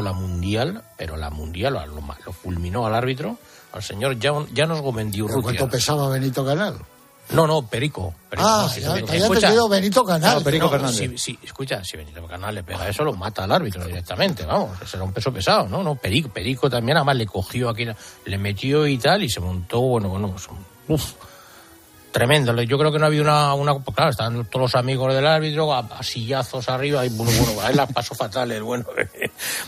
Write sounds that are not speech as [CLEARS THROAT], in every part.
la mundial, pero la mundial lo, lo fulminó al árbitro, al señor Llanos Gomendiurrutia. ¿Cuánto pesaba Benito Canal? No, no, Perico. Perico ah, no, si ya, te escucha, Benito Canal. No, Perico Fernández. Si, escucha, si Benito Canal le pega eso, lo mata al árbitro directamente, vamos. Ese era un peso pesado, ¿no? no Perico, Perico también, además le cogió aquí, le metió y tal, y se montó, bueno, bueno, pues, uf, tremendo. Yo creo que no ha habido una, una claro, están todos los amigos del árbitro a, sillazos arriba y bueno, bueno, a él la pasó fatal el bueno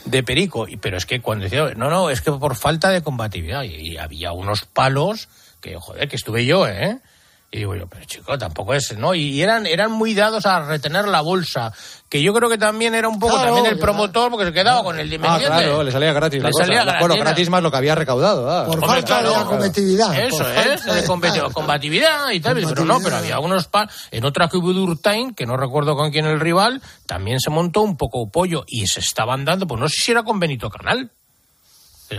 de, Perico. Y, pero es que cuando decía, no, no, es que por falta de combatividad y había unos palos que, joder, que estuve yo, ¿eh? Y digo yo, pero chico, tampoco es, ¿no? Y eran, eran muy dados a retener la bolsa, que yo creo que también era un poco también el promotor, porque se quedaba con el dimensionante. Ah, claro, le salía gratis le Salía gratis. Bueno, gratis más lo que había recaudado. Ah. Por falta de competitividad. Eso es, de combatividad y tal. Pero no, pero había unos pa en otra que hubo Durtain, que no recuerdo con quién el rival, también se montó un poco pollo y se estaban dando, pues no sé si era con Benito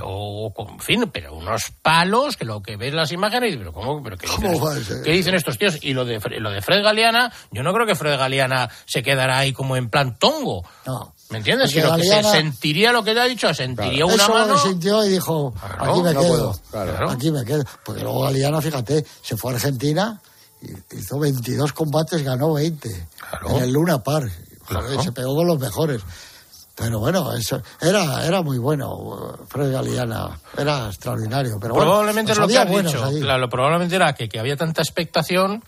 O con fin, pero unos palos que lo que ves las imágenes, pero cómo, pero qué dicen, ¿qué dicen estos tíos y lo de lo de Fred Galeana, yo no creo que Fred Galeana se quedará ahí como en plan tongo. No. ¿Me entiendes? Sino que se sentiría lo que te ha dicho, sentiría una mano. Lo sintió y dijo, aquí me quedo. Aquí me quedo. Porque luego Galeana, fíjate, se fue a Argentina, hizo 22 combates, ganó 20. En el Luna Park. Se pegó con los mejores. Pero bueno, eso era, era muy bueno, Fred Galeana, era extraordinario. Pero probablemente bueno, lo que has dicho, claro, probablemente era que, que había tanta expectación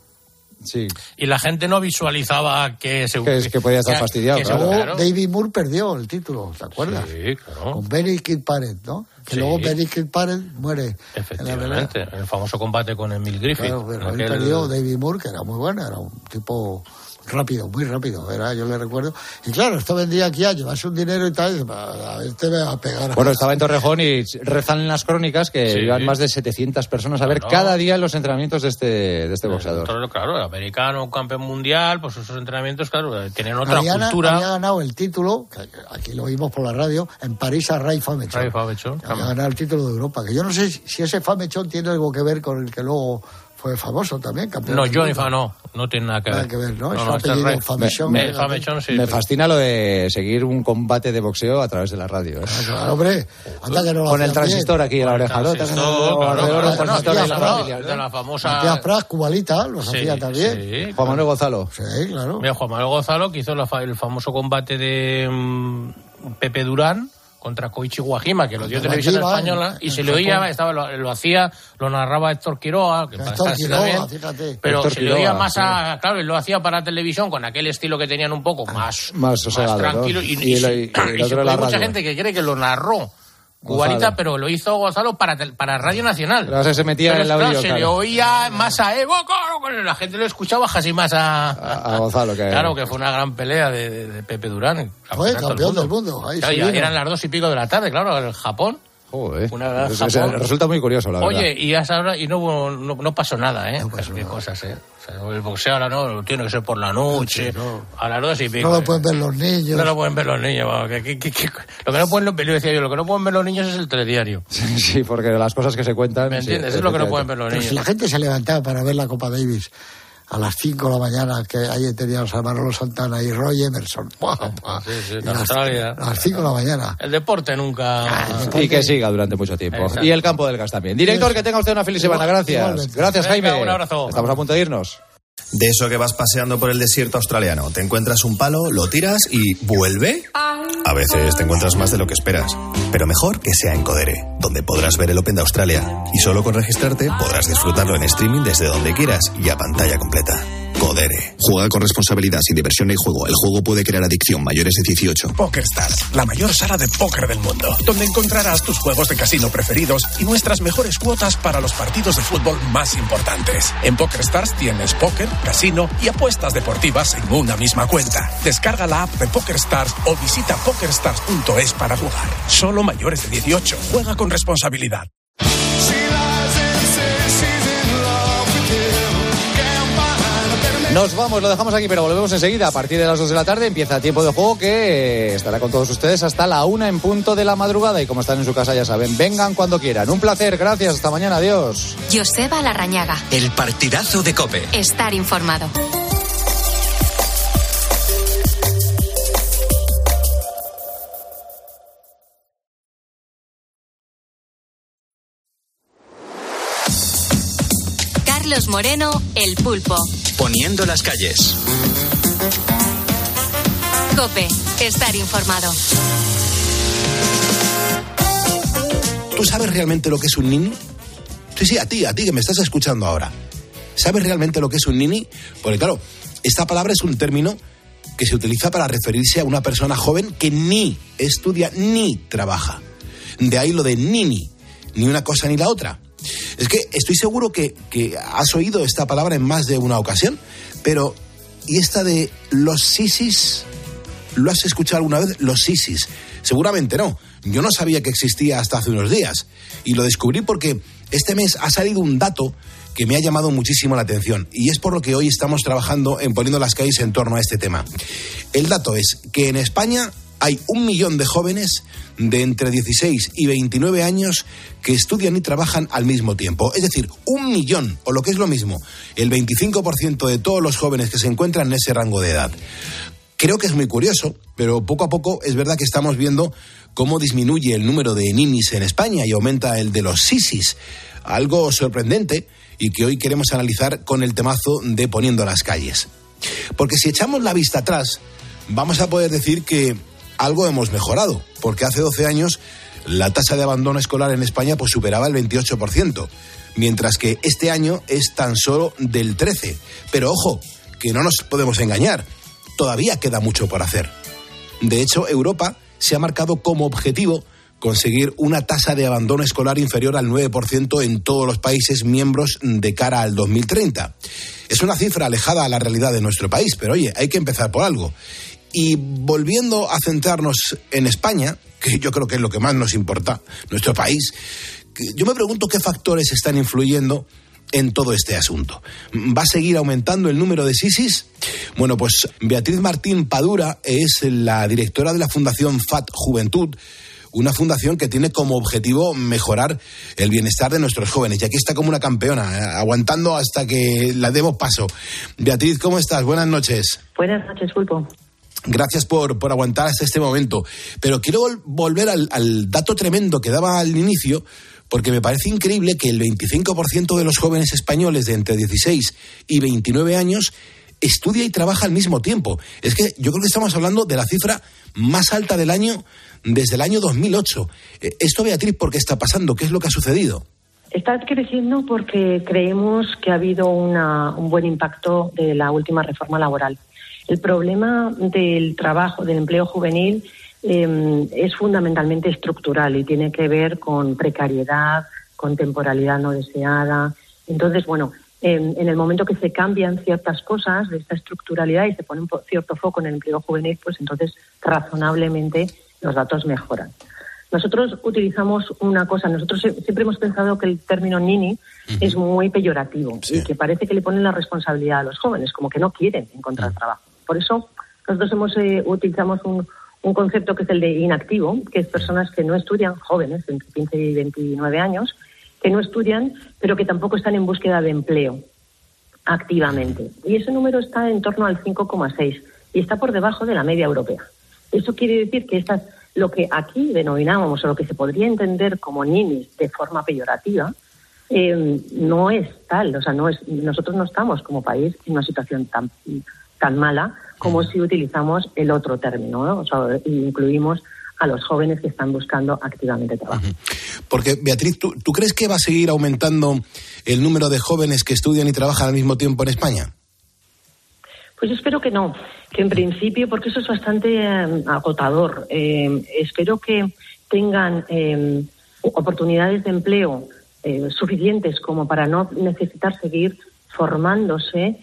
Sí. Y la gente no visualizaba que se que, que podía estar fastidiado. claro. David Moore perdió el título, ¿te acuerdas? Sí, claro. Con Benny Kilpared, ¿no? Que luego Benny Kilpared muere. Efectivamente, en, el famoso combate con Emil Griffith. Claro, pero él perdió David Moore, que era muy bueno, era un tipo rápido, muy rápido, era, yo le recuerdo. Y claro, esto vendría aquí a llevarse un dinero y tal, y a este me va a pegar. Bueno, estaba en Torrejón y rezan en las crónicas que iban más de 700 personas a ver cada día los entrenamientos de este, de este boxeador. Claro, el americano, un campeón mundial, pues esos entrenamientos, claro, tienen otra cultura. Había ganado el título, que aquí lo vimos por la radio, en París a Ray Famechon. Ray Famechon. Había ganado el título de Europa, que yo no sé si ese Famechon tiene algo que ver con el que luego fue famoso también, campeón. No, Johnny Fa no, no tiene nada que ver. Nada que ver, ¿no? no, no este Famechon, me, sí, me fascina lo de seguir un combate de boxeo a través de la radio. ¿eh? Claro, hombre, anda que no Con el transistor aquí en la oreja, ¿no? De la famosa... Matías Pras, Cubalita, los hacía también. Juan Manuel Gonzalo. Sí, claro. Mira, Juan Manuel Gonzalo que hizo el famoso combate de mm, Pepe Durán contra Koichi Guajima, que lo dio Televisión Española, y se le oía, estaba, lo, hacía, lo narraba Héctor Quiroga, que Héctor Quiroga, fíjate. pero se le oía más a, claro, y lo hacía para televisión con aquel estilo que tenían un poco más, más, tranquilo, y, y, hay mucha gente que cree que lo narró Cubalita, pero lo hizo Gonzalo para, para Radio Nacional. Pero se metía en el audio, Se le oía más a Evo, la gente lo escuchaba casi más a, a, Gonzalo. Que claro, que fue una gran pelea de, de, Pepe Durán. Fue campeón del mundo. Ahí eran las dos y pico de la tarde, claro, en Japón. Joder. resulta muy curioso, la verdad. Oye, y, hasta y no, no, no, pasó nada, ¿eh? No pasó qué cosas, ¿eh? el boxeo ahora no, tiene que ser por la noche, a las dos y pico. No lo pueden ver los niños. No lo pueden ver los niños. lo que no pueden, decía yo, lo que no pueden ver los niños es el telediario. [LAUGHS] Sí, sí porque las cosas que se cuentan. ¿Me entiendes? es lo que no pueden ver los niños. si la gente se levantaba para ver la Copa Davis a las 5 de la mañana, que ahí teníamos a Manolo Santana y Roy Emerson. Sí, sí, a las 5 de la mañana. El deporte nunca. Ah, y que siga durante mucho tiempo. Y el campo del gas también. Director, que tenga usted una feliz semana. Gracias. Gracias, Jaime. Un abrazo. Estamos a punto de irnos. De eso que vas paseando por el desierto australiano, te encuentras un palo, lo tiras y ¿vuelve? A veces te encuentras más de lo que esperas, pero mejor que sea en Codere, donde podrás ver el Open de Australia y solo con registrarte podrás disfrutarlo en streaming desde donde quieras y a pantalla completa. Codere. Juega con responsabilidad, sin diversión ni juego. El juego puede crear adicción mayores de 18. PokerStars, la mayor sala de póker del mundo, donde encontrarás tus juegos de casino preferidos y nuestras mejores cuotas para los partidos de fútbol más importantes. En PokerStars tienes póker, casino y apuestas deportivas en una misma cuenta. Descarga la app de PokerStars o visita pokerstars.es para jugar. Solo mayores de 18. Juega con responsabilidad. Nos vamos, lo dejamos aquí, pero volvemos enseguida. A partir de las 2 de la tarde empieza tiempo de juego que estará con todos ustedes hasta la una en punto de la madrugada. Y como están en su casa, ya saben, vengan cuando quieran. Un placer, gracias, hasta mañana, adiós. Joseba Larrañaga. El partidazo de Cope. Estar informado. Carlos Moreno, El Pulpo. Poniendo las calles. Cope, estar informado. ¿Tú sabes realmente lo que es un nini? Sí, sí, a ti, a ti que me estás escuchando ahora. ¿Sabes realmente lo que es un nini? Porque claro, esta palabra es un término que se utiliza para referirse a una persona joven que ni estudia ni trabaja. De ahí lo de nini, ni una cosa ni la otra. Es que estoy seguro que, que has oído esta palabra en más de una ocasión, pero ¿y esta de los sisis? ¿Lo has escuchado alguna vez? Los sisis. Seguramente no. Yo no sabía que existía hasta hace unos días. Y lo descubrí porque este mes ha salido un dato que me ha llamado muchísimo la atención y es por lo que hoy estamos trabajando en poniendo las calles en torno a este tema. El dato es que en España hay un millón de jóvenes de entre 16 y 29 años que estudian y trabajan al mismo tiempo. Es decir, un millón, o lo que es lo mismo, el 25% de todos los jóvenes que se encuentran en ese rango de edad. Creo que es muy curioso, pero poco a poco es verdad que estamos viendo cómo disminuye el número de ninis en España y aumenta el de los sisis. Algo sorprendente y que hoy queremos analizar con el temazo de Poniendo las calles. Porque si echamos la vista atrás, vamos a poder decir que algo hemos mejorado, porque hace 12 años la tasa de abandono escolar en España pues superaba el 28%, mientras que este año es tan solo del 13%. Pero ojo, que no nos podemos engañar, todavía queda mucho por hacer. De hecho, Europa se ha marcado como objetivo conseguir una tasa de abandono escolar inferior al 9% en todos los países miembros de cara al 2030. Es una cifra alejada a la realidad de nuestro país, pero oye, hay que empezar por algo. Y volviendo a centrarnos en España, que yo creo que es lo que más nos importa, nuestro país, yo me pregunto qué factores están influyendo en todo este asunto. ¿Va a seguir aumentando el número de SISIS? Bueno, pues Beatriz Martín Padura es la directora de la Fundación FAT Juventud, una fundación que tiene como objetivo mejorar el bienestar de nuestros jóvenes. Y aquí está como una campeona, eh, aguantando hasta que la demos paso. Beatriz, ¿cómo estás? Buenas noches. Buenas noches, Pulpo. Gracias por, por aguantar hasta este momento. Pero quiero volver al, al dato tremendo que daba al inicio, porque me parece increíble que el 25% de los jóvenes españoles de entre 16 y 29 años estudia y trabaja al mismo tiempo. Es que yo creo que estamos hablando de la cifra más alta del año desde el año 2008. Eh, esto, Beatriz, ¿por qué está pasando? ¿Qué es lo que ha sucedido? Está creciendo porque creemos que ha habido un buen impacto de la última reforma laboral. El problema del trabajo, del empleo juvenil, em, es fundamentalmente estructural y tiene que ver con precariedad, con temporalidad no deseada. Entonces, bueno, en, el momento que se cambian ciertas cosas de esta estructuralidad y se pone un cierto foco en el empleo juvenil, pues entonces razonablemente los datos mejoran. Nosotros utilizamos una cosa, nosotros siempre hemos pensado que el término nini es muy peyorativo y que parece que le ponen la responsabilidad a los jóvenes, como que no quieren encontrar trabajo. Por eso nosotros hemos, eh, utilizamos un, concepto que es el de inactivo, que es personas que no estudian, jóvenes, entre 15 y 29 años, que no estudian, pero que tampoco están en búsqueda de empleo activamente. Y ese número está en torno al 5,6 y está por debajo de la media europea. Eso quiere decir que estas, lo que aquí denominamos o lo que se podría entender como ninis de forma peyorativa, eh, no es tal. O sea, no es, nosotros no estamos como país en una situación tan, tan mala como si utilizamos el otro término, ¿no? o sea, incluimos a los jóvenes que están buscando activamente trabajo. Porque, Beatriz, ¿tú, ¿tú crees que va a seguir aumentando el número de jóvenes que estudian y trabajan al mismo tiempo en España? Pues espero que no, que en principio, porque eso es bastante eh, agotador, eh, espero que tengan eh, oportunidades de empleo suficientes como para no necesitar seguir formándose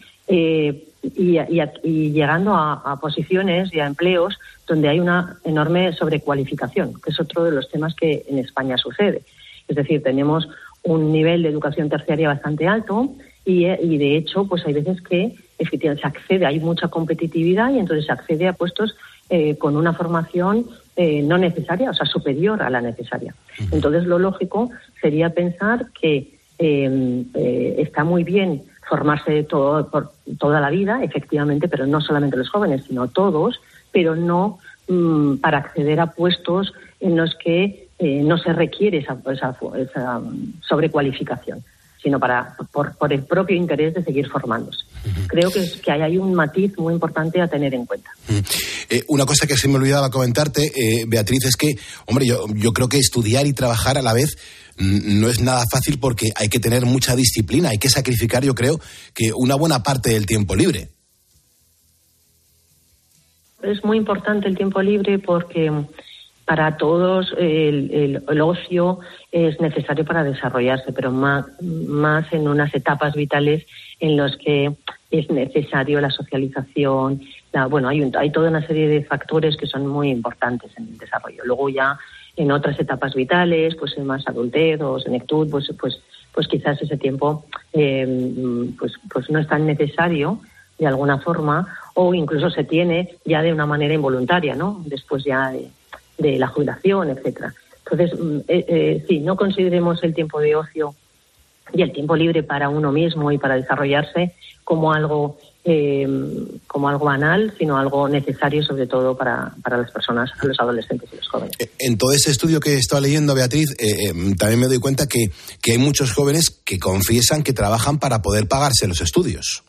y, llegando a, posiciones y a empleos donde hay una enorme sobrecualificación, que es otro de los temas que en España sucede. Es decir, tenemos un nivel de educación terciaria bastante alto y, de hecho, pues hay veces que efectivamente se accede, hay mucha competitividad y entonces se accede a puestos eh, con una formación eh, no necesaria, o sea, superior a la necesaria. Entonces, lo lógico sería pensar que eh, está muy bien formarse todo, por toda la vida, efectivamente, pero no solamente los jóvenes, sino todos, pero no mm, para acceder a puestos en los que eh, no se requiere esa, esa, esa, sobrecualificación, sino para, por, por el propio interés de seguir formándose. Creo que, que hay un matiz muy importante a tener en cuenta. Eh, una cosa que se me olvidaba comentarte, eh, Beatriz, es que, hombre, yo, yo creo que estudiar y trabajar a la vez no es nada fácil porque hay que tener mucha disciplina, hay que sacrificar, yo creo, que una buena parte del tiempo libre. Es muy importante el tiempo libre porque para todos el, el, ocio es necesario para desarrollarse, pero más, más en unas etapas vitales en las que es necesario la socialización. La, bueno, hay, hay toda una serie de factores que son muy importantes en el desarrollo. Luego ya en otras etapas vitales, pues en más adultez o senectud, pues, pues, pues quizás ese tiempo eh, pues, pues no es tan necesario de alguna forma o incluso se tiene ya de una manera involuntaria, ¿no? Después ya de, la jubilación, etcétera. Entonces, mm, eh, eh, sí, no consideremos el tiempo de ocio y el tiempo libre para uno mismo y para desarrollarse como algo eh, como algo banal, sino algo necesario sobre todo para, para las personas, los adolescentes y los jóvenes. En todo ese estudio que estaba leyendo, Beatriz, también me doy cuenta que, que, hay muchos jóvenes que confiesan que trabajan para poder pagarse los estudios.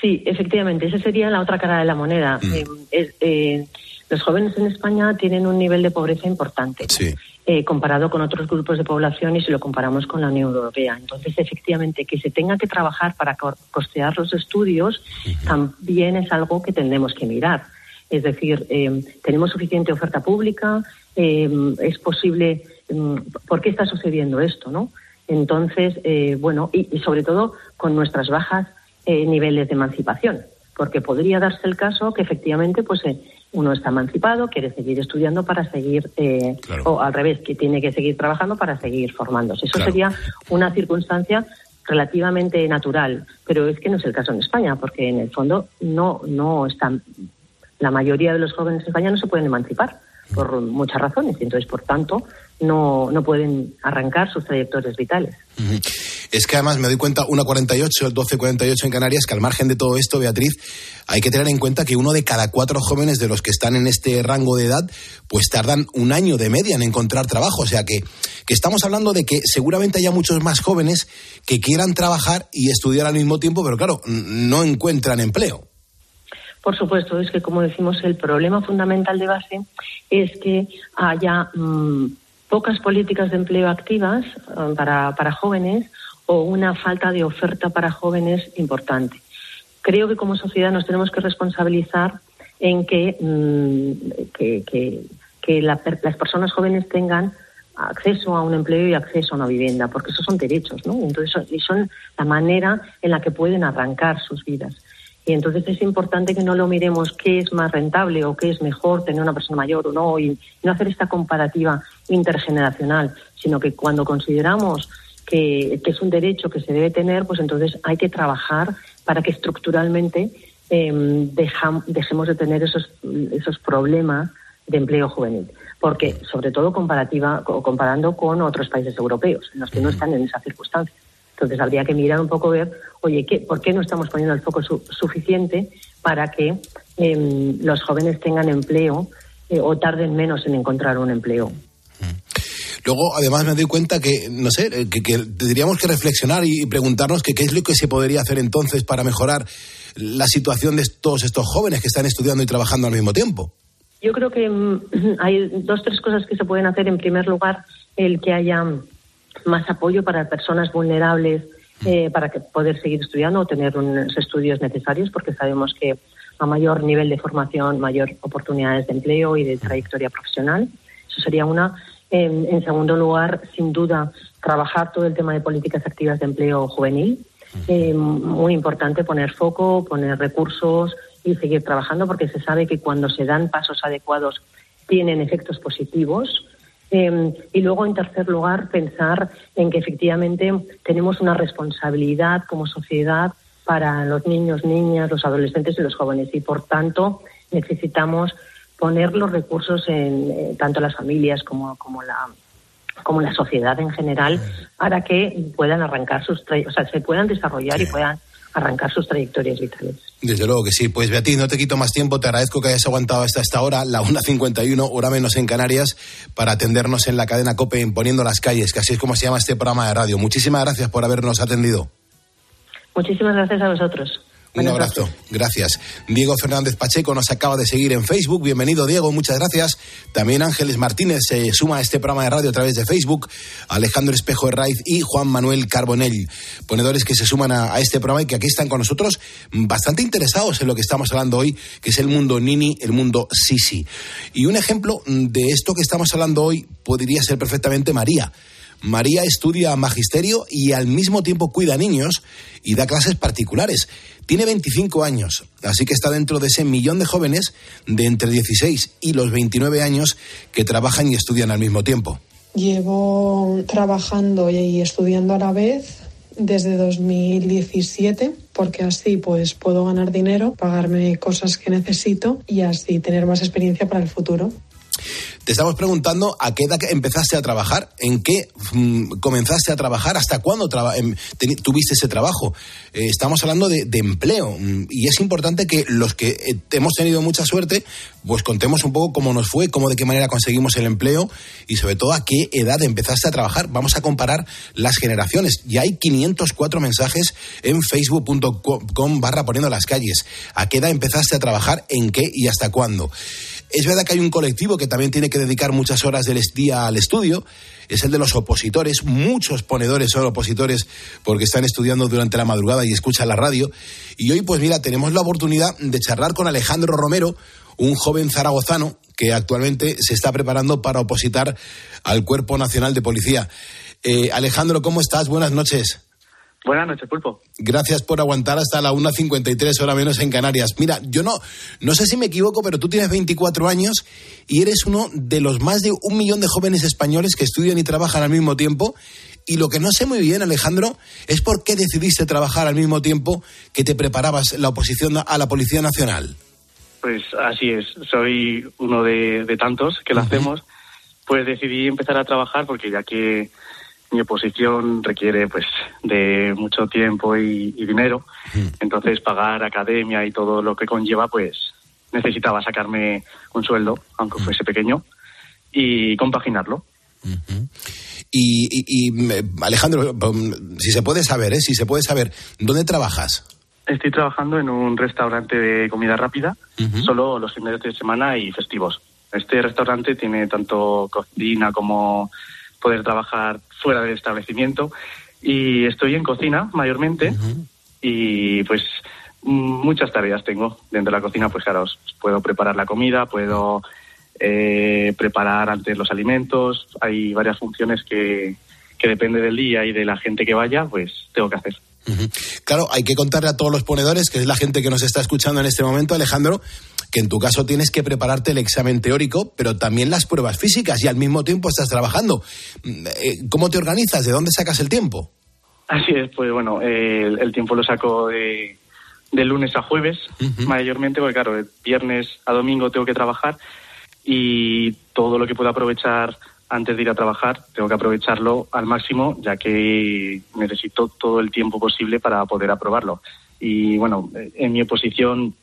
Sí, efectivamente, esa sería la otra cara de la moneda. Mm. Los jóvenes en España tienen un nivel de pobreza importante. Eh, comparado con otros grupos de población y si lo comparamos con la Unión Europea. Entonces, efectivamente, que se tenga que trabajar para costear los estudios también es algo que tendremos que mirar. Es decir, eh, tenemos suficiente oferta pública, eh, es posible. Mm, ¿Por qué está sucediendo esto, no? Entonces, bueno, y, y, sobre todo con nuestras bajas niveles de emancipación, porque podría darse el caso que efectivamente, pues uno está emancipado, quiere seguir estudiando para seguir, eh, o al revés, que tiene que seguir trabajando para seguir formándose. Eso sería una circunstancia relativamente natural, pero es que no es el caso en España, porque en el fondo no, no están, la mayoría de los jóvenes en España no se pueden emancipar por muchas razones, y entonces, por tanto, no, no pueden arrancar sus trayectorias vitales. Es que además me doy cuenta, 1.48, el 12.48 en Canarias, que al margen de todo esto, Beatriz, hay que tener en cuenta que uno de cada cuatro jóvenes de los que están en este rango de edad, pues tardan un año de media en encontrar trabajo. O sea que, que estamos hablando de que seguramente haya muchos más jóvenes que quieran trabajar y estudiar al mismo tiempo, pero claro, no encuentran empleo. Por supuesto, es que como decimos, el problema fundamental de base es que haya mm, pocas políticas de empleo activas eh, para, para jóvenes o una falta de oferta para jóvenes importante. Creo que como sociedad nos tenemos que responsabilizar en que, mm, que, las personas jóvenes tengan acceso a un empleo y acceso a una vivienda, porque esos son derechos, ¿no? Y son la manera en la que pueden arrancar sus vidas. Y entonces es importante que no lo miremos qué es más rentable o qué es mejor tener una persona mayor o no, y no hacer esta comparativa intergeneracional, sino que cuando consideramos que, es un derecho que se debe tener, pues entonces hay que trabajar para que estructuralmente eh, dejemos de tener esos, esos problemas de empleo juvenil. Porque, sobre todo, comparativa, comparando con otros países europeos, en los que no están en esa circunstancia. Entonces, habría que mirar un poco, ver, oye, ¿qué, ¿por qué no estamos poniendo el foco suficiente para que em, los jóvenes tengan empleo eh, o tarden menos en encontrar un empleo? Luego, además, me doy cuenta que, no sé, eh, que, tendríamos que reflexionar y preguntarnos que qué es lo que se podría hacer entonces para mejorar la situación de todos estos jóvenes que están estudiando y trabajando al mismo tiempo. Yo creo que mm, [CLEARS THROAT] hay dos, tres cosas que se pueden hacer. En primer lugar, el que haya más apoyo para personas vulnerables mm. eh, para que poder seguir estudiando o tener unos estudios necesarios, porque sabemos que a mayor nivel de formación, mayor oportunidades de empleo y de trayectoria profesional. Eso sería una. En, segundo lugar, sin duda, trabajar todo el tema de políticas activas de empleo juvenil. Eh, muy importante poner foco, poner recursos y seguir trabajando porque se sabe que cuando se dan pasos adecuados tienen efectos positivos. Eh, y luego, en tercer lugar, pensar en que efectivamente tenemos una responsabilidad como sociedad para los niños, niñas, los adolescentes y los jóvenes. Y, por tanto, necesitamos poner los recursos en eh, tanto las familias como, como la como la sociedad en general para que puedan arrancar sus o sea, se puedan desarrollar y puedan arrancar sus trayectorias vitales. Desde luego que sí. Pues Beatriz, no te quito más tiempo. Te agradezco que hayas aguantado hasta esta hora, la 1.51, hora menos en Canarias, para atendernos en la cadena COPE en Poniendo las Calles, que así es como se llama este programa de radio. Muchísimas gracias por habernos atendido. Muchísimas gracias a vosotros. Un abrazo. Gracias. Diego Fernández Pacheco nos acaba de seguir en Facebook. Bienvenido, Diego. Muchas gracias. También Ángeles Martínez se suma a este programa de radio a través de Facebook. Alejandro Espejo Herraiz y Juan Manuel Carbonell. Ponedores que se suman a, este programa y que aquí están con nosotros bastante interesados en lo que estamos hablando hoy, que es el mundo Nini, el mundo Sisi. Y un ejemplo de esto que estamos hablando hoy podría ser perfectamente María. María estudia magisterio y al mismo tiempo cuida niños y da clases particulares. Tiene 25 años, así que está dentro de ese millón de jóvenes de entre 16 y los 29 años que trabajan y estudian al mismo tiempo. Llevo trabajando y estudiando a la vez desde 2017 porque así pues puedo ganar dinero, pagarme cosas que necesito y así tener más experiencia para el futuro. Te estamos preguntando a qué edad empezaste a trabajar, en qué mm, comenzaste a trabajar, hasta cuándo em, tuviste ese trabajo. Eh, estamos hablando de, empleo mm, y es importante que los que eh, hemos tenido mucha suerte, pues contemos un poco cómo nos fue, cómo de qué manera conseguimos el empleo y sobre todo a qué edad empezaste a trabajar. Vamos a comparar las generaciones. Ya hay 504 mensajes en facebook.com barra poniendo las calles. ¿A qué edad empezaste a trabajar? ¿En qué y hasta cuándo? Es verdad que hay un colectivo que también tiene que dedicar muchas horas del día al estudio, es el de los opositores. Muchos ponedores son opositores porque están estudiando durante la madrugada y escuchan la radio. Y hoy, pues mira, tenemos la oportunidad de charlar con Alejandro Romero, un joven zaragozano que actualmente se está preparando para opositar al Cuerpo Nacional de Policía. Eh, Alejandro, ¿cómo estás? Buenas noches. Buenas noches, Pulpo. Gracias por aguantar hasta la 1.53 hora menos en Canarias. Mira, yo no, no sé si me equivoco, pero tú tienes 24 años y eres uno de los más de un millón de jóvenes españoles que estudian y trabajan al mismo tiempo. Y lo que no sé muy bien, Alejandro, es por qué decidiste trabajar al mismo tiempo que te preparabas la oposición a la Policía Nacional. Pues así es, soy uno de, tantos que lo hacemos. Pues decidí empezar a trabajar porque ya que mi oposición requiere pues de mucho tiempo y, dinero. Entonces pagar academia y todo lo que conlleva pues necesitaba sacarme un sueldo aunque fuese pequeño y compaginarlo. Y, Alejandro si se puede saber ¿eh? si se puede saber dónde trabajas estoy trabajando en un restaurante de comida rápida solo los fines de semana y festivos. Este restaurante tiene tanto cocina como poder trabajar fuera del establecimiento. Y estoy en cocina mayormente y pues muchas tareas tengo dentro de la cocina. Pues claro, puedo preparar la comida, puedo eh, preparar antes los alimentos. Hay varias funciones que, que depende del día y de la gente que vaya, pues tengo que hacer. Claro, hay que contarle a todos los ponedores, que es la gente que nos está escuchando en este momento, Alejandro, que en tu caso tienes que prepararte el examen teórico, pero también las pruebas físicas y al mismo tiempo estás trabajando. Mm, eh, ¿Cómo te organizas? ¿De dónde sacas el tiempo? Así es, pues bueno, el, tiempo lo saco de, lunes a jueves, mayormente, porque claro, de viernes a domingo tengo que trabajar y todo lo que pueda aprovechar antes de ir a trabajar, tengo que aprovecharlo al máximo, ya que necesito todo el tiempo posible para poder aprobarlo. Y bueno, en mi oposición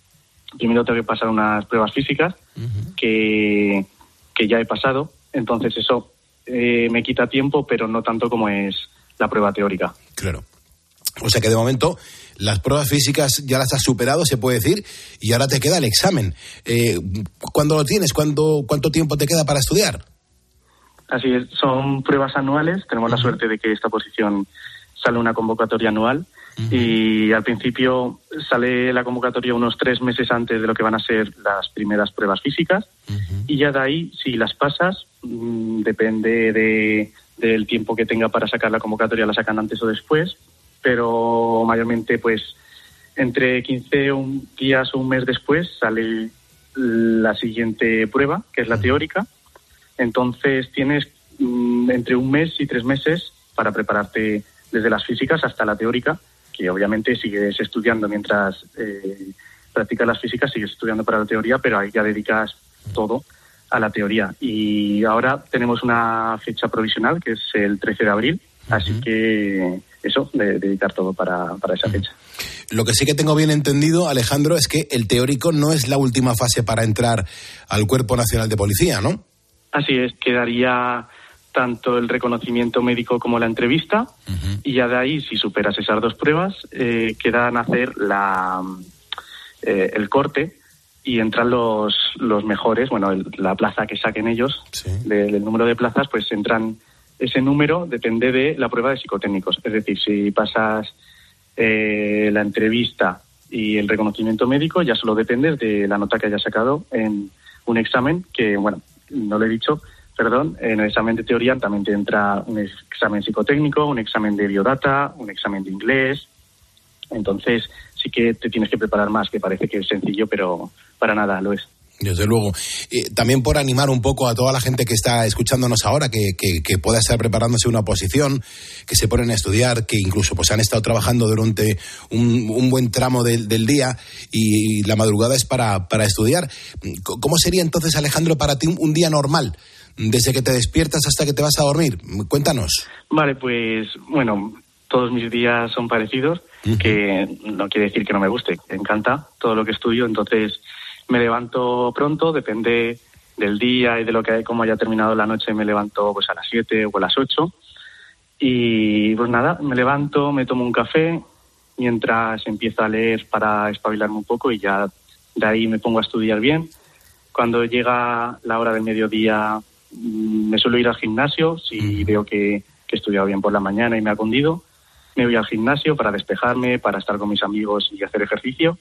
primero tengo que pasar unas pruebas físicas que, ya he pasado, entonces eso eh, me quita tiempo, pero no tanto como es la prueba teórica. Claro. O sea que de momento las pruebas físicas ya las has superado, se puede decir, y ahora te queda el examen. Eh, ¿Cuándo lo tienes? ¿Cuánto, ¿Cuánto tiempo te queda para estudiar? Así es, son pruebas anuales. Tenemos la suerte de que esta posición sale una convocatoria anual y al principio sale la convocatoria unos tres meses antes de lo que van a ser las primeras pruebas físicas. Y ya de ahí, si las pasas, mm, depende de, del tiempo que tenga para sacar la convocatoria, la sacan antes o después, pero mayormente pues entre 15 días o un mes después sale la siguiente prueba, que es la teórica. Entonces tienes mm, entre un mes y tres meses para prepararte desde las físicas hasta la teórica que obviamente sigues estudiando mientras eh, practicas las físicas, sigues estudiando para la teoría, pero ahí ya dedicas todo a la teoría. Y ahora tenemos una fecha provisional, que es el 13 de abril, así que eso, de, dedicar todo para, para esa fecha. Lo que sí que tengo bien entendido, Alejandro, es que el teórico no es la última fase para entrar al Cuerpo Nacional de Policía, ¿no? Así es, quedaría tanto el reconocimiento médico como la entrevista. Y ya de ahí, si superas esas dos pruebas, eh, quedan hacer la, eh, el corte y entran los, los mejores, bueno, la plaza que saquen ellos, del número de plazas, pues entran, ese número depende de la prueba de psicotécnicos. Es decir, si pasas eh, la entrevista y el reconocimiento médico, ya solo depende de la nota que hayas sacado en un examen que, bueno, no lo he dicho, perdón, en el examen de teoría también te entra un examen psicotécnico, un examen de biodata, un examen de inglés. Entonces, sí que te tienes que preparar más, que parece que es sencillo, pero para nada lo es. Desde luego. también por animar un poco a toda la gente que está escuchándonos ahora, que, que, pueda estar preparándose una posición, que se ponen a estudiar, que incluso pues han estado trabajando durante un, un buen tramo del, del, día y la madrugada es para, para estudiar. ¿Cómo sería entonces, Alejandro, para ti un día normal? Desde que te despiertas hasta que te vas a dormir. Cuéntanos. Vale, pues bueno, todos mis días son parecidos, que no quiere decir que no me guste, me encanta todo lo que estudio, entonces me levanto pronto, depende del día y de lo que cómo haya terminado la noche, me levanto pues a las 7 o a las 8 y pues nada, me levanto, me tomo un café mientras empiezo a leer para espabilarme un poco y ya de ahí me pongo a estudiar bien. Cuando llega la hora del mediodía me suelo ir al gimnasio si veo que, he estudiado bien por la mañana y me ha cundido. Me voy al gimnasio para despejarme, para estar con mis amigos y hacer ejercicio.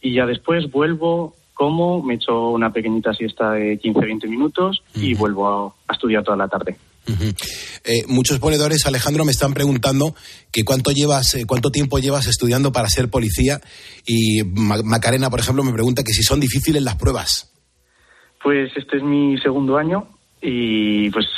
Y ya después vuelvo, como, me echo una pequeñita siesta de 15-20 minutos y vuelvo a, estudiar toda la tarde. Eh, muchos ponedores, Alejandro, me están preguntando que cuánto llevas, eh, cuánto tiempo llevas estudiando para ser policía y Macarena, por ejemplo, me pregunta que si son difíciles las pruebas. Pues este es mi segundo año y pues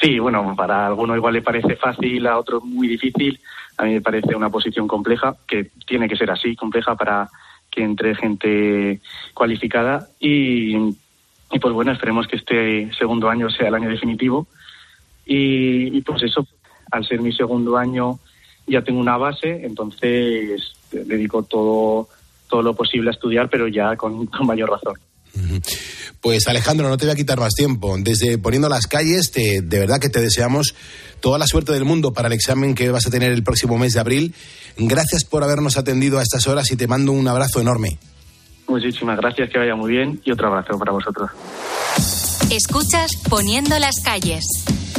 sí, bueno, para alguno igual le parece fácil, a otro muy difícil. A mí me parece una posición compleja, que tiene que ser así, compleja para que entre gente cualificada. Y, y pues bueno, esperemos que este segundo año sea el año definitivo. Y, pues eso, al ser mi segundo año ya tengo una base, entonces dedico todo, todo lo posible a estudiar, pero ya con, con mayor razón. Pues Alejandro, no te voy a quitar más tiempo. Desde Poniendo las calles, de verdad que te deseamos toda la suerte del mundo para el examen que vas a tener el próximo mes de abril. Gracias por habernos atendido a estas horas y te mando un abrazo enorme. Muchísimas gracias, que vaya muy bien y otro abrazo para vosotros. Escuchas Poniendo las calles.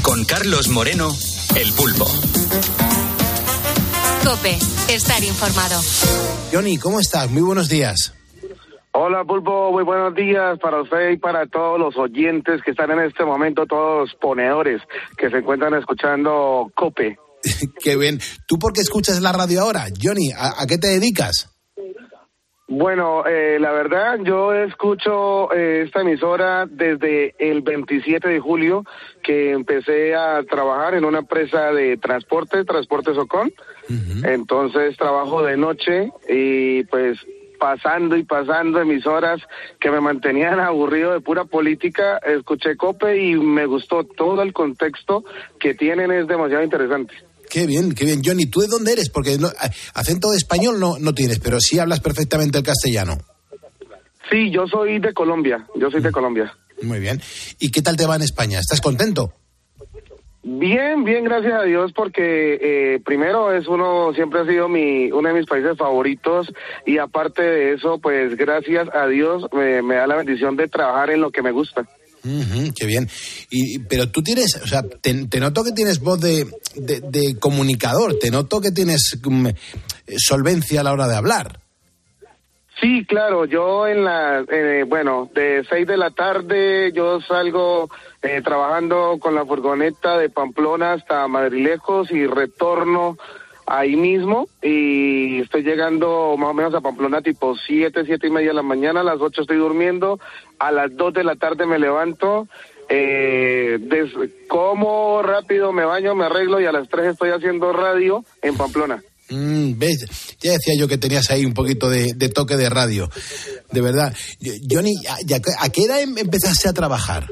Con Carlos Moreno, El Pulpo. Cope, estar informado. Johnny, ¿cómo estás? Muy buenos días. Hola Pulpo, muy buenos días para usted y para todos los oyentes que están en este momento, todos los ponedores que se encuentran escuchando COPE. [LAUGHS] qué bien. ¿Tú por qué escuchas la radio ahora? Johnny, ¿a, qué te dedicas? Bueno, eh, la verdad, yo escucho eh, esta emisora desde el 27 de julio que empecé a trabajar en una empresa de transporte, Transporte Socón. Entonces trabajo de noche y pues pasando y pasando emisoras que me mantenían [LAUGHS] aburrido de pura política, escuché Cope y me gustó todo el contexto que tienen, es demasiado interesante. Qué bien, qué bien. Johnny, ¿tú de dónde eres? Porque no, acento español no, no tienes, pero sí hablas perfectamente el castellano. Sí, yo soy de Colombia, yo soy de Colombia. Muy bien. ¿Y qué tal te va en España? ¿Estás contento? Bien, bien, gracias a Dios, porque eh, primero es uno, siempre ha sido mi, uno de mis países favoritos y aparte de eso, pues gracias a Dios me, da la bendición de trabajar en lo que me gusta. qué bien. Y, pero tú tienes, o sea, te, noto que tienes voz de, de, comunicador, te noto que tienes mm, solvencia a la hora de hablar. Sí, claro, yo en la, eh, bueno, de seis de la tarde yo salgo eh, trabajando con la furgoneta de Pamplona hasta Madrilejos y retorno ahí mismo y estoy llegando más o menos a Pamplona tipo siete, siete y media de la mañana, a las ocho estoy durmiendo, a las dos de la tarde me levanto, eh, como rápido, me baño, me arreglo y a las tres estoy haciendo radio en Pamplona. Mm, ¿ves? Ya decía yo que tenías ahí un poquito de, toque de radio. De verdad. Johnny, ¿a, qué edad em-, empezaste a trabajar?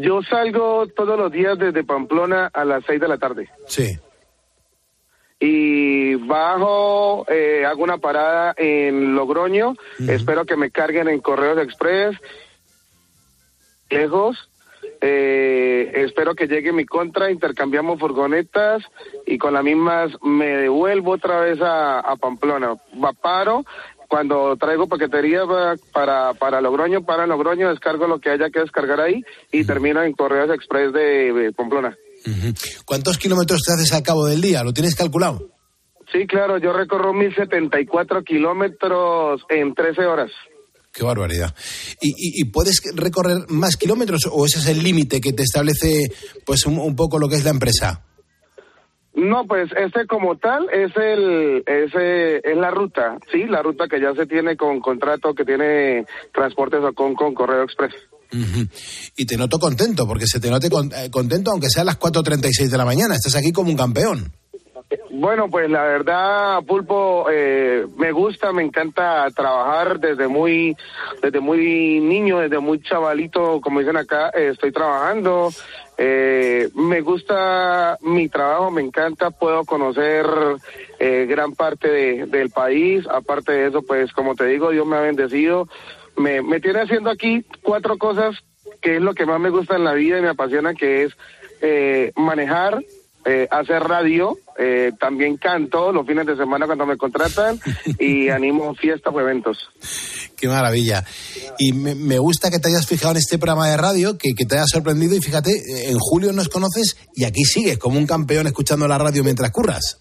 Yo salgo todos los días desde Pamplona a las seis de la tarde. Sí. y bajo, eh, hago una parada en Logroño, espero que me carguen en Correos Express, lejos, eh, espero que llegue mi contra, intercambiamos furgonetas y con las mismas me devuelvo otra vez a, Pamplona. Va, paro, cuando traigo paquetería para, para Logroño, para Logroño, descargo lo que haya que descargar ahí y termino en Correos Express de, Pamplona. ¿Cuántos kilómetros te haces al cabo del día? ¿Lo tienes calculado? Sí, claro, yo recorro 1074 kilómetros en 13 horas. Qué barbaridad. ¿Y, puedes recorrer más kilómetros o ese es el límite que te establece pues un, poco lo que es la empresa? No, pues este como tal es el ese es la ruta, sí, la ruta que ya se tiene con contrato que tiene Transportes o con, con Correo Express. Y te noto contento, porque se te note eh, contento aunque sea a las 4.36 de la mañana, estás aquí como un campeón. Bueno, pues la verdad, Pulpo, eh, me gusta, me encanta trabajar desde muy, desde muy niño, desde muy chavalito, como dicen acá, eh, estoy trabajando. Eh, me gusta mi trabajo, me encanta, puedo conocer gran parte del país. Aparte de eso, pues como te digo, Dios me ha bendecido. Me, me tiene haciendo aquí cuatro cosas que es lo que más me gusta en la vida y me apasiona, que es manejar, eh, hacer radio, eh, también canto los fines de semana cuando me contratan [LAUGHS] y animo fiestas o eventos. Qué maravilla. Y me, gusta que te hayas fijado en este programa de radio, que, te haya sorprendido y fíjate, en julio nos conoces y aquí sigues como un campeón escuchando la radio mientras curras.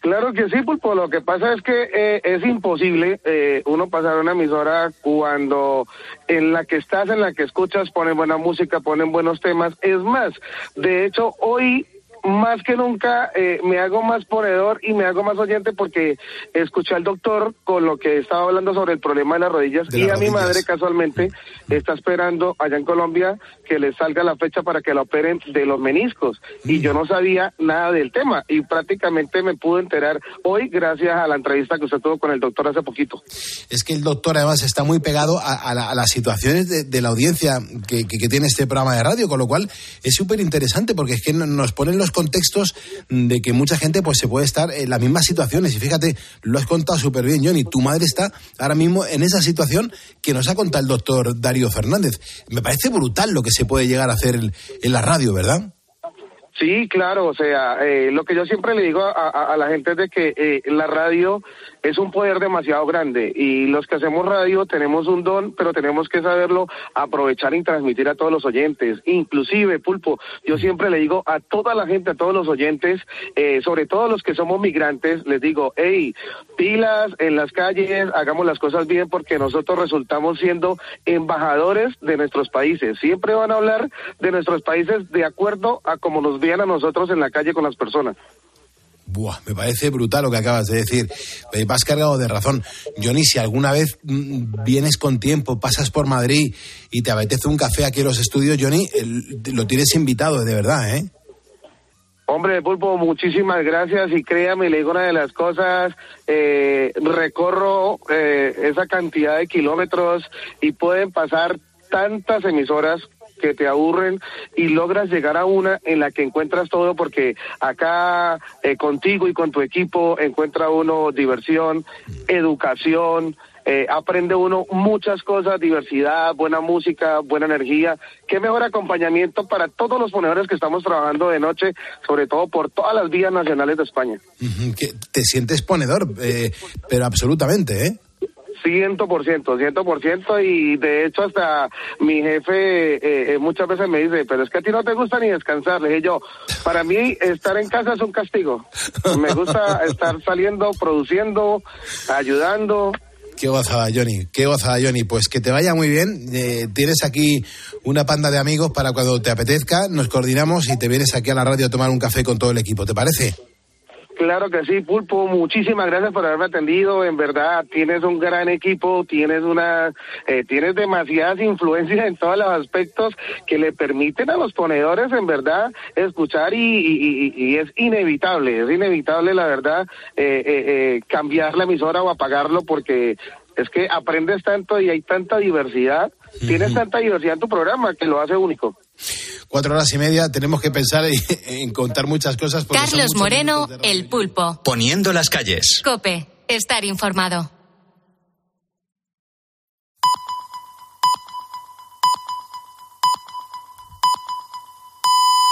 Claro que sí, Pulpo. Lo que pasa es que eh, es imposible uno pasar una emisora cuando en la que estás, en la que escuchas, ponen buena música, ponen buenos temas. Es más, de hecho, hoy más que nunca eh, me hago más ponedor y me hago más oyente porque escuché al doctor con lo que estaba hablando sobre el problema de las rodillas y a mi madre casualmente está esperando allá en Colombia que le salga la fecha para que la operen de los meniscos y yo no sabía nada del tema y prácticamente me pude enterar hoy gracias a la entrevista que usted tuvo con el doctor hace poquito. Es que el doctor además está muy pegado a, las situaciones de, la audiencia que, que, tiene este programa de radio, con lo cual es súper interesante porque es que nos ponen los contextos de que mucha gente pues se puede estar en las mismas situaciones. Y fíjate, lo has contado súper bien, Johnny. Tu madre está ahora mismo en esa situación que nos ha contado el doctor Darío Fernández. Me parece brutal lo que se puede llegar a hacer en la radio, ¿verdad? Sí, claro, o sea, eh, lo que yo siempre le digo a, la gente es de que eh, la radio es un poder demasiado grande y los que hacemos radio tenemos un don, pero tenemos que saberlo aprovechar y transmitir a todos los oyentes. Inclusive, Pulpo, yo siempre le digo a toda la gente, a todos los oyentes, eh, sobre todo los que somos migrantes, les digo, hey, pilas en las calles, hagamos las cosas bien porque nosotros resultamos siendo embajadores de nuestros países. Siempre van a hablar de nuestros países de acuerdo a cómo nos vean a nosotros en la calle con las personas. Buah, me parece brutal lo que acabas de decir. Vas cargado de razón. Johnny, si alguna vez mm, vienes con tiempo, pasas por Madrid y te apetece un café aquí en los estudios, Johnny, lo tienes invitado, de verdad, ¿eh? Hombre, Pulpo, muchísimas gracias y créame, le digo una de las cosas, eh, recorro eh, esa cantidad de kilómetros y pueden pasar tantas emisoras que te aburren y logras llegar a una en la que encuentras todo porque acá eh, contigo y con tu equipo encuentra uno diversión, educación, eh, aprende uno muchas cosas, diversidad, buena música, buena energía. Qué mejor acompañamiento para todos los ponedores que estamos trabajando de noche, sobre todo por todas las vías nacionales de España. te sientes ponedor, eh, pero absolutamente, ¿eh? Ciento por ciento, ciento por ciento y de hecho hasta mi jefe eh, eh, muchas veces me dice, pero es que a ti no te gusta ni descansar. Le dije yo, para mí estar en casa es un castigo. Me gusta [LAUGHS] estar saliendo, produciendo, ayudando. Qué gozada, Johnny. Qué gozada, Johnny. Pues que te vaya muy bien. Eh, tienes aquí una panda de amigos para cuando te apetezca. Nos coordinamos y te vienes aquí a la radio a tomar un café con todo el equipo. ¿Te parece? Claro que sí, Pulpo, muchísimas gracias por haberme atendido. En verdad, tienes un gran equipo, tienes una, eh, tienes demasiadas influencias en todos los aspectos que le permiten a los ponedores, en verdad, escuchar y, es inevitable, es inevitable, la verdad, eh, eh, cambiar la emisora o apagarlo porque es que aprendes tanto y hay tanta diversidad, tienes tanta diversidad en tu programa que lo hace único. Cuatro horas y media, tenemos que pensar [LAUGHS] en, contar muchas cosas. Carlos Moreno, El Pulpo. Poniendo las calles. Cope, estar informado.